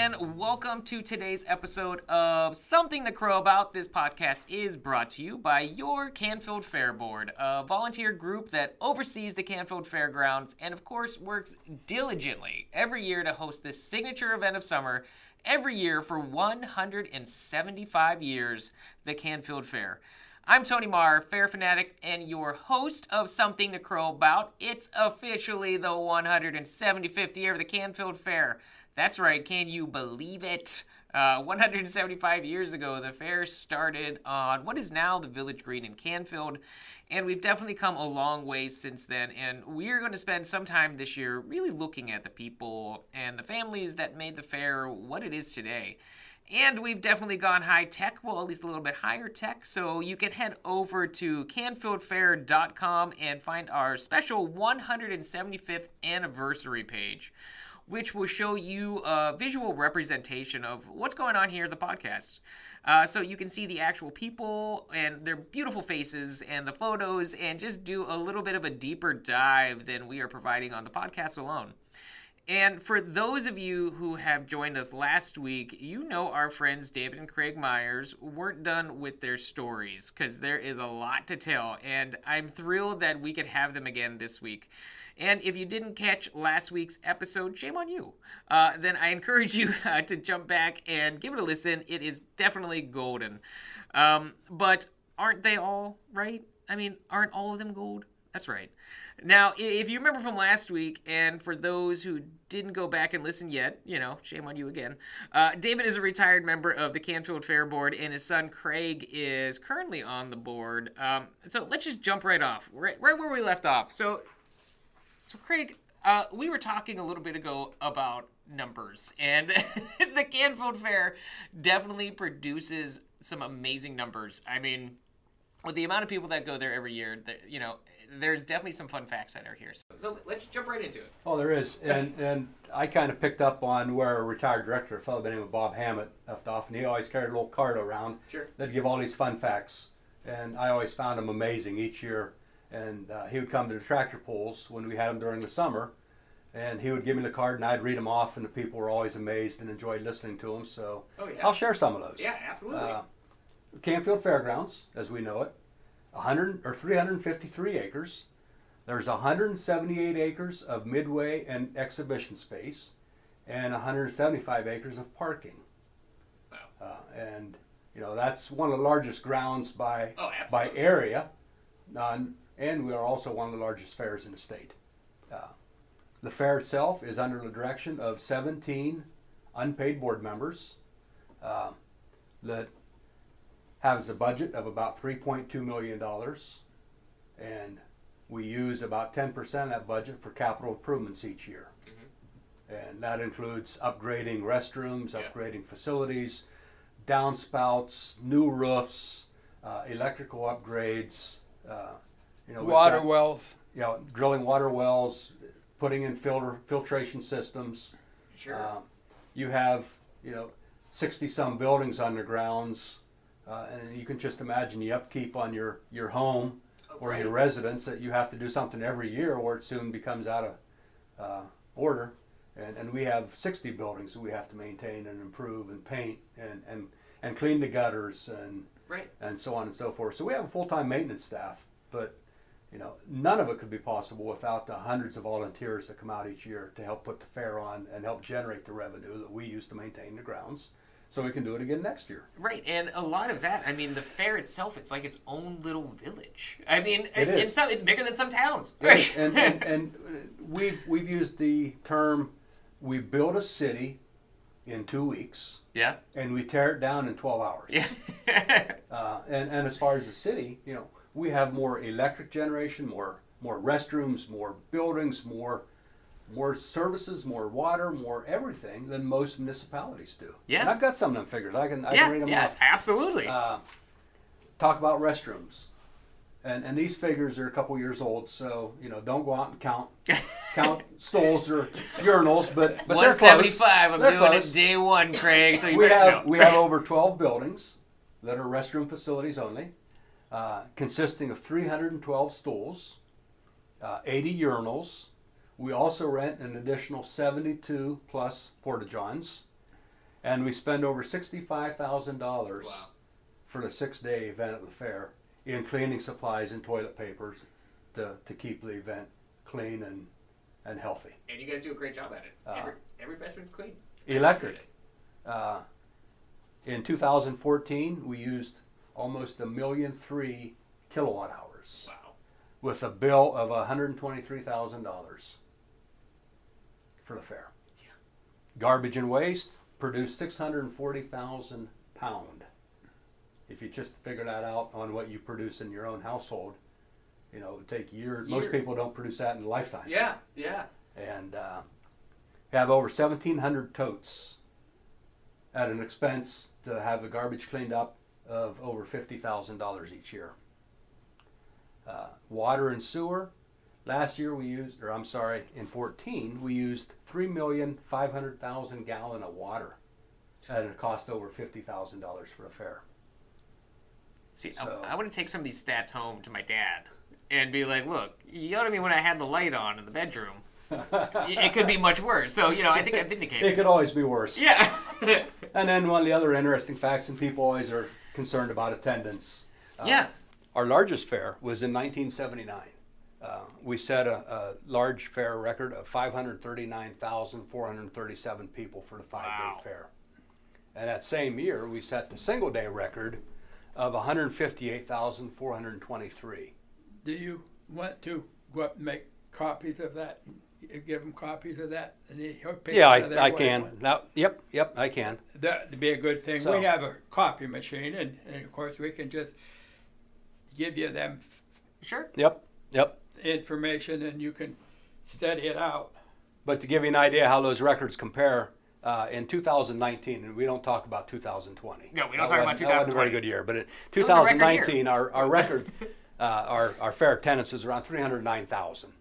and welcome to today's episode of Something to Crow About. This podcast is brought to you by your Canfield Fair Board, a volunteer group that oversees the Canfield Fairgrounds and, of course, works diligently every year to host this signature event of summer every year for 175 years, the Canfield Fair. I'm Tony Marr, fair fanatic, and your host of Something to Crow About. It's officially the 175th year of the Canfield Fair. That's right, can you believe it? Uh, 175 years ago, the fair started on what is now the Village Green in Canfield, and we've definitely come a long way since then. And we're going to spend some time this year really looking at the people and the families that made the fair what it is today. And we've definitely gone high tech, well, at least a little bit higher tech. So you can head over to canfieldfair.com and find our special 175th anniversary page, which will show you a visual representation of what's going on here at the podcast. Uh, so you can see the actual people and their beautiful faces and the photos and just do a little bit of a deeper dive than we are providing on the podcast alone. And for those of you who have joined us last week, you know our friends David and Craig Myers weren't done with their stories because there is a lot to tell. And I'm thrilled that we could have them again this week. And if you didn't catch last week's episode, shame on you. Uh, then I encourage you uh, to jump back and give it a listen. It is definitely golden. Um, but aren't they all right? I mean, aren't all of them gold? That's right. Now, if you remember from last week, and for those who didn't go back and listen yet, you know, shame on you again. Uh, David is a retired member of the Canfield Fair Board, and his son Craig is currently on the board. Um, so let's just jump right off, right, right where we left off. So, so Craig, uh, we were talking a little bit ago about numbers, and the Canfield Fair definitely produces some amazing numbers. I mean, with the amount of people that go there every year, you know, there's definitely some fun facts that are here. So, so let's jump right into it. Oh, there is, and and I kind of picked up on where a retired director, a fellow by the name of Bob Hammett, left off, and he always carried a little card around Sure. that'd give all these fun facts, and I always found them amazing each year. And uh, he would come to the tractor pulls when we had them during the summer, and he would give me the card, and I'd read them off, and the people were always amazed and enjoyed listening to them. So Oh yeah. I'll share some of those. Yeah, absolutely. Uh, Canfield Fairgrounds, as we know it, 100 or 353 acres. There's 178 acres of midway and exhibition space, and 175 acres of parking. Wow. Uh, and you know that's one of the largest grounds by oh, by area, uh, and we are also one of the largest fairs in the state. Uh, the fair itself is under the direction of 17 unpaid board members uh, that has a budget of about 3.2 million dollars, and we use about 10% of that budget for capital improvements each year. And that includes upgrading restrooms, Yeah. upgrading facilities, downspouts, new roofs, uh, electrical upgrades. Uh, you know, Water got- wells. you know, drilling water wells, putting in filter filtration systems. Sure. Um, you have, you know, 60 some buildings on the grounds, uh, and you can just imagine the upkeep on your, your home or Right. your residence that you have to do something every year or it soon becomes out of uh, order. And, and we have 60 buildings that we have to maintain and improve and paint and, and, and clean the gutters and, Right. and so on and so forth. So we have a full-time maintenance staff, but you know, none of it could be possible without the hundreds of volunteers that come out each year to help put the fair on and help generate the revenue that we use to maintain the grounds, so we can do it again next year. Right, and a lot of that. I mean, the fair itself, it's like its own little village. I mean, It in is. some, it's bigger than some towns. Right, and, and, and we've we've used the term we build a city in two weeks yeah. and we tear it down in 12 hours. Yeah. Uh, and, and as far as the city, you know, we have more electric generation, more more restrooms, more buildings, more more services, more water, more everything than most municipalities do. Yeah. And I've got some of them figures. I can I yeah. can read them yeah. off. Absolutely. Uh, talk about restrooms. And, and these figures are a couple years old, so you know don't go out and count count stalls or urinals, but but they're close. 175. I'm They're doing close. it day one, Craig. So you we have know. we have over 12 buildings that are restroom facilities only, uh, consisting of 312 stools, uh, 80 urinals. We also rent an additional 72 plus porta johns. and we spend over sixty-five thousand dollars Wow. for the six-day event at the fair in cleaning supplies and toilet papers to, to keep the event clean and, and healthy. And you guys do a great job at it. Uh, every, every veteran's clean. Electric. Uh, in 2014, we used almost a million three kilowatt hours Wow. with a bill of $123,000 for the fair. Yeah. Garbage and waste produced 640,000 pound. If you just figure that out on what you produce in your own household, you know, it would take years. Most people don't produce that in a lifetime. Yeah, yeah. And uh, have over 1,700 totes at an expense to have the garbage cleaned up of over $50,000 each year. Uh, water and sewer, last year we used, or I'm sorry, in 14 we used 3,500,000 gallon of water at a cost over $50,000 for a fair. See, So- I, I want to take some of these stats home to my dad and be like, look, you know what I mean? When I had the light on in the bedroom, it could be much worse. So, you know, I think I vindicated. It could always be worse. Yeah. And then one of the other interesting facts, and people always are concerned about attendance. uh, yeah. Our largest fair was in 1979. Uh, we set a, a large fair record of 539,437 people for the five-day Wow. fair. And that same year, we set the single-day record of 158,423. Do you want to go up and make copies of that? You Give them copies of that? and he'll pick Yeah, I, I can. Now, yep, yep, I can. That'd be a good thing. So- We have a copy machine, and, and of course, we can just give you them Sure. Yep, yep. information, and you can study it out. But to give you an idea how those records compare, uh, in 2019, and we don't talk about 2020. No, we don't That talk about wasn't- That wasn't a very good year, but in was record 2019, our, our record, uh, our, our fair attendance is around 309,000.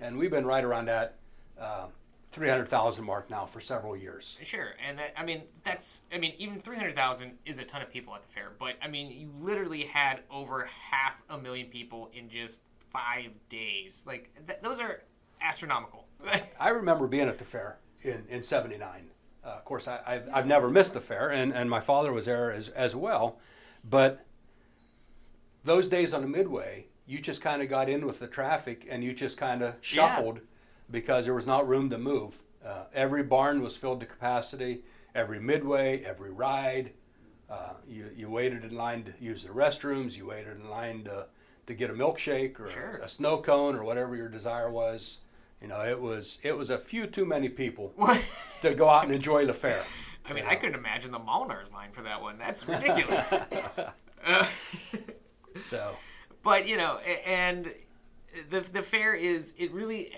And we've been right around that uh, 300,000 mark now for several years. Sure, and that, I mean that's I mean even three hundred thousand is a ton of people at the fair, but I mean you literally had over half a million people in just five days. Like th- those are astronomical. I remember being at the fair in, in 79. Uh, of course, I, I've, I've never missed the fair, and, and my father was there as, as well. But those days on the Midway, you just kind of got in with the traffic and you just kind of shuffled because there was not room to move. Uh, every barn was filled to capacity, every Midway, every ride. Uh, you, you waited in line to use the restrooms, you waited in line to, to get a milkshake or Sure. a, a snow cone or whatever your desire was. You know, it was it was a few too many people to go out and enjoy the fair. I mean, I couldn't imagine the Molnar's line for that one. That's ridiculous. Uh, So but you know, and the the fair is it really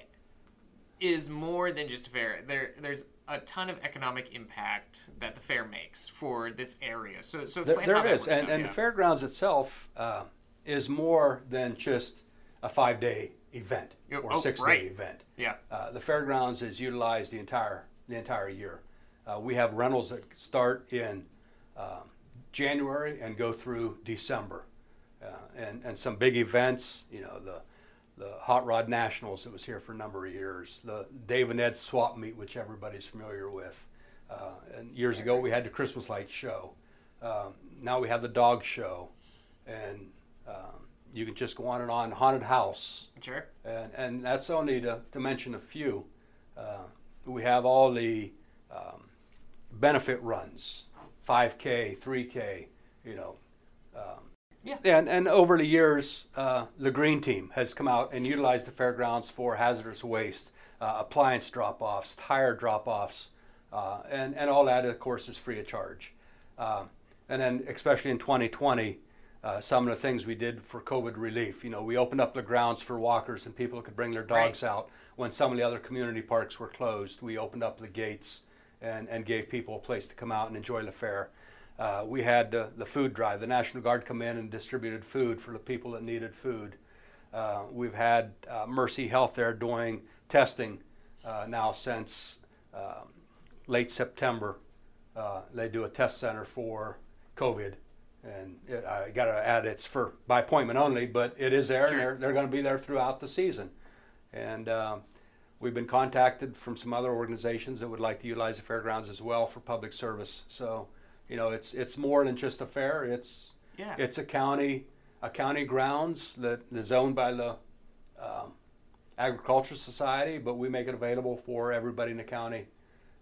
is more than just a fair. There there's a ton of economic impact that the fair makes for this area. So so there, explain how there that is, and, out, and yeah. the fairgrounds itself uh, is more than just a five day event or oh, six day right. event. Yeah. Uh, the fairgrounds is utilized the entire the entire year. Uh, we have rentals that start in um, January and go through December, uh, and and some big events. You know the the Hot Rod Nationals that was here for a number of years. The Dave and Ed Swap Meet, which everybody's familiar with. Uh, and years ago we had the Christmas light show. Um, now we have the dog show, and um, you can just go on and on. Haunted House Sure. and, and that's only to, to mention a few. Uh, we have all the um, benefit runs, 5K, 3K, you know. Yeah. And, and over the years, uh, the Green Team has come out and utilized the fairgrounds for hazardous waste, uh, appliance drop offs, tire drop offs, uh, and, and all that, of course, is free of charge. Uh, and then, especially in 2020, uh, some of the things we did for COVID relief. You know, we opened up the grounds for walkers and people could bring their dogs out. When some of the other community parks were closed, we opened up the gates and, and gave people a place to come out and enjoy the fair. Uh, we had uh, the food drive. The National Guard come in and distributed food for the people that needed food. Uh, we've had uh, Mercy Health there doing testing uh, now since um, late September. Uh, they do a test center for COVID, and it, I got to add it's for by appointment only, but it is there, Sure. and they're, they're going to be there throughout the season. And um, we've been contacted from some other organizations that would like to utilize the fairgrounds as well for public service. So, you know, it's it's more than just a fair. It's Yeah. it's a county a county grounds that is owned by the um, agricultural society, but we make it available for everybody in the county.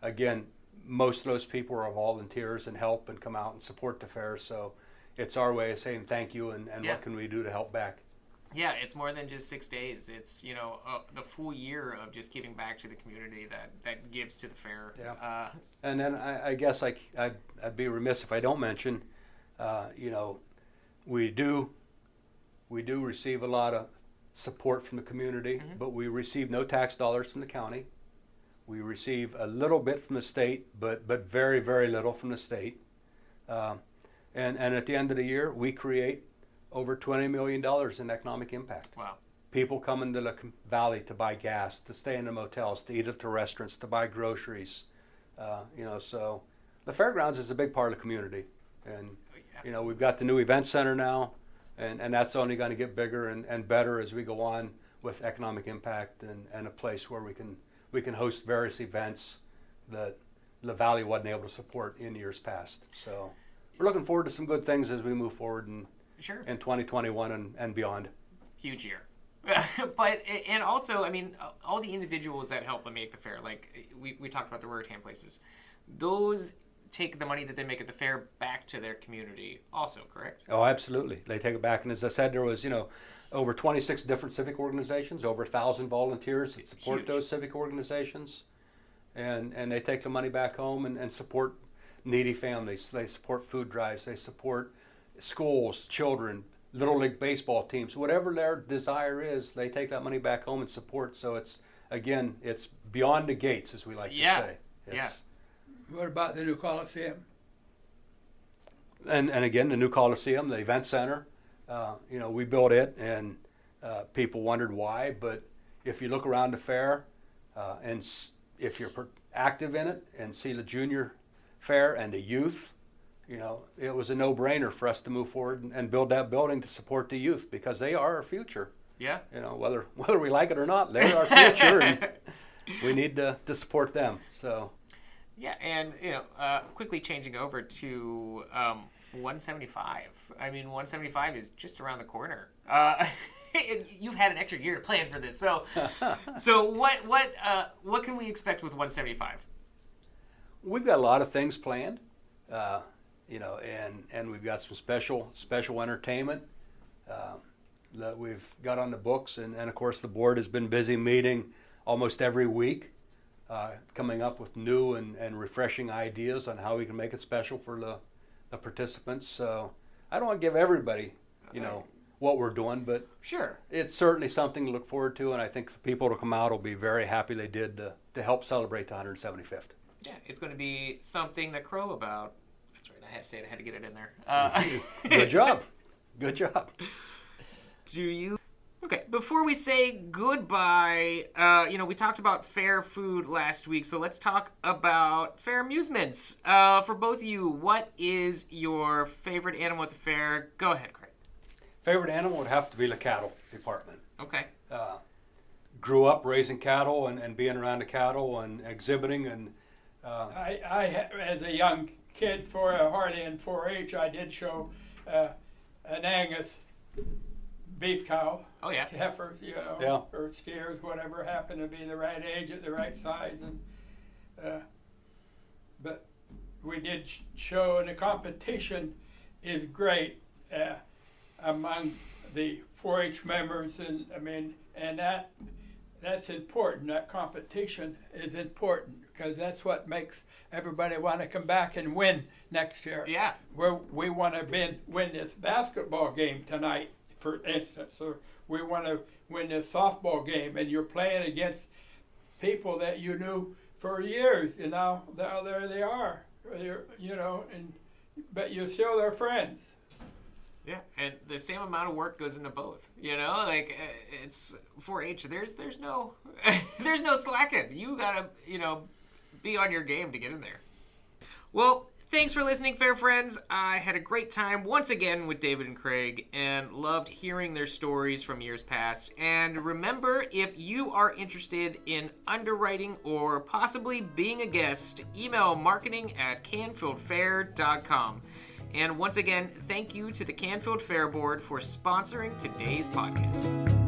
Again, most of those people are volunteers and help and come out and support the fair. So it's our way of saying thank you and, and Yeah. what can we do to help back. Yeah, it's more than just six days. It's you know uh, the full year of just giving back to the community that that gives to the fair. Yeah. Uh, And then I, I guess I, I'd, I'd be remiss if I don't mention, uh, you know, we do, we do receive a lot of support from the community, Mhm. but we receive no tax dollars from the county. We receive a little bit from the state, but but very very little from the state. Um, and and at the end of the year, we create over twenty million dollars in economic impact wow. people come into the valley to buy gas, to stay in the motels, to eat at the restaurants, to buy groceries. Uh, you know, so the fairgrounds is a big part of the community, and you know we've got the new event center now, and, and that's only going to get bigger and, and better as we go on with economic impact and, and a place where we can we can host various events that the valley wasn't able to support in years past. So we're looking forward to some good things as we move forward in, Sure. in 2021 and, and beyond. huge year. but and also, I mean, all the individuals that help make the fair, like we, we talked about the Ruritan places, those take the money that they make at the fair back to their community. Also, correct? Oh, absolutely. They take it back, and as I said, there was you know over 26 different civic organizations, over a thousand volunteers that support Huge. those civic organizations, and and they take the money back home and, and support needy families. They support food drives. They support schools, children, little league baseball teams, whatever their desire is. They take that money back home and support. So it's again, it's beyond the gates, as we like Yeah. to say. Yeah. It's, What about the new Coliseum? and and again the new Coliseum, the event center. Uh, you know, we built it, and uh, people wondered why. But if you look around the fair, uh, and s- if you're per- active in it, and see the junior fair and the youth, you know, it was a no-brainer for us to move forward and, and build that building to support the youth because they are our future. Yeah. You know, whether whether we like it or not, they're our future, and we need to, to support them. So. Yeah, and you know, uh, quickly changing over to um, 175. I mean, 175 is just around the corner. Uh, you've had an extra year to plan for this, so so what what uh, what can we expect with 175? We've got a lot of things planned, uh, you know, and, and we've got some special special entertainment uh, that we've got on the books, and, and of course the board has been busy meeting almost every week, uh, coming up with new and, and refreshing ideas on how we can make it special for the, the participants. So I don't want to give everybody, you know, what we're doing, but Sure. it's certainly something to look forward to, and I think the people to come out will be very happy they did to, to help celebrate the 175th. Yeah, it's going to be something to crow about. That's right. I had to say it. I had to get it in there. Uh, Good job. Good job. Do you? Okay, before we say goodbye, uh, you know, we talked about fair food last week, so let's talk about fair amusements. Uh, for both of you, what is your favorite animal at the fair? Go ahead, Craig. Favorite animal would have to be the cattle department. Okay. Uh, grew up raising cattle and, and being around the cattle and exhibiting and uh, I, I as a young kid for a Hardy and 4-H, I did show uh, an Angus beef cow, Oh yeah. heifers, you know, Yeah. or steers, whatever happened to be the right age at the right size, and uh, but we did sh- show, and the competition is great uh, among the 4-H members, and I mean, and that that's important. That competition is important because that's what makes everybody want to come back and win next year. Yeah. Where we want to win, win this basketball game tonight, for instance, or we want to win this softball game, and you're playing against people that you knew for years, and now there they are. You're, you know, and but you're still their friends. Yeah, and the same amount of work goes into both. You know, like uh, it's 4-H. There's there's no there's no slacking. You gotta you know be on your game to get in there. Well, Thanks for listening, fair friends. I had a great time once again with David and Craig and loved hearing their stories from years past. And remember, if you are interested in underwriting or possibly being a guest, email marketing at canfieldfair.com. And once again, thank you to the Canfield Fair Board for sponsoring today's podcast.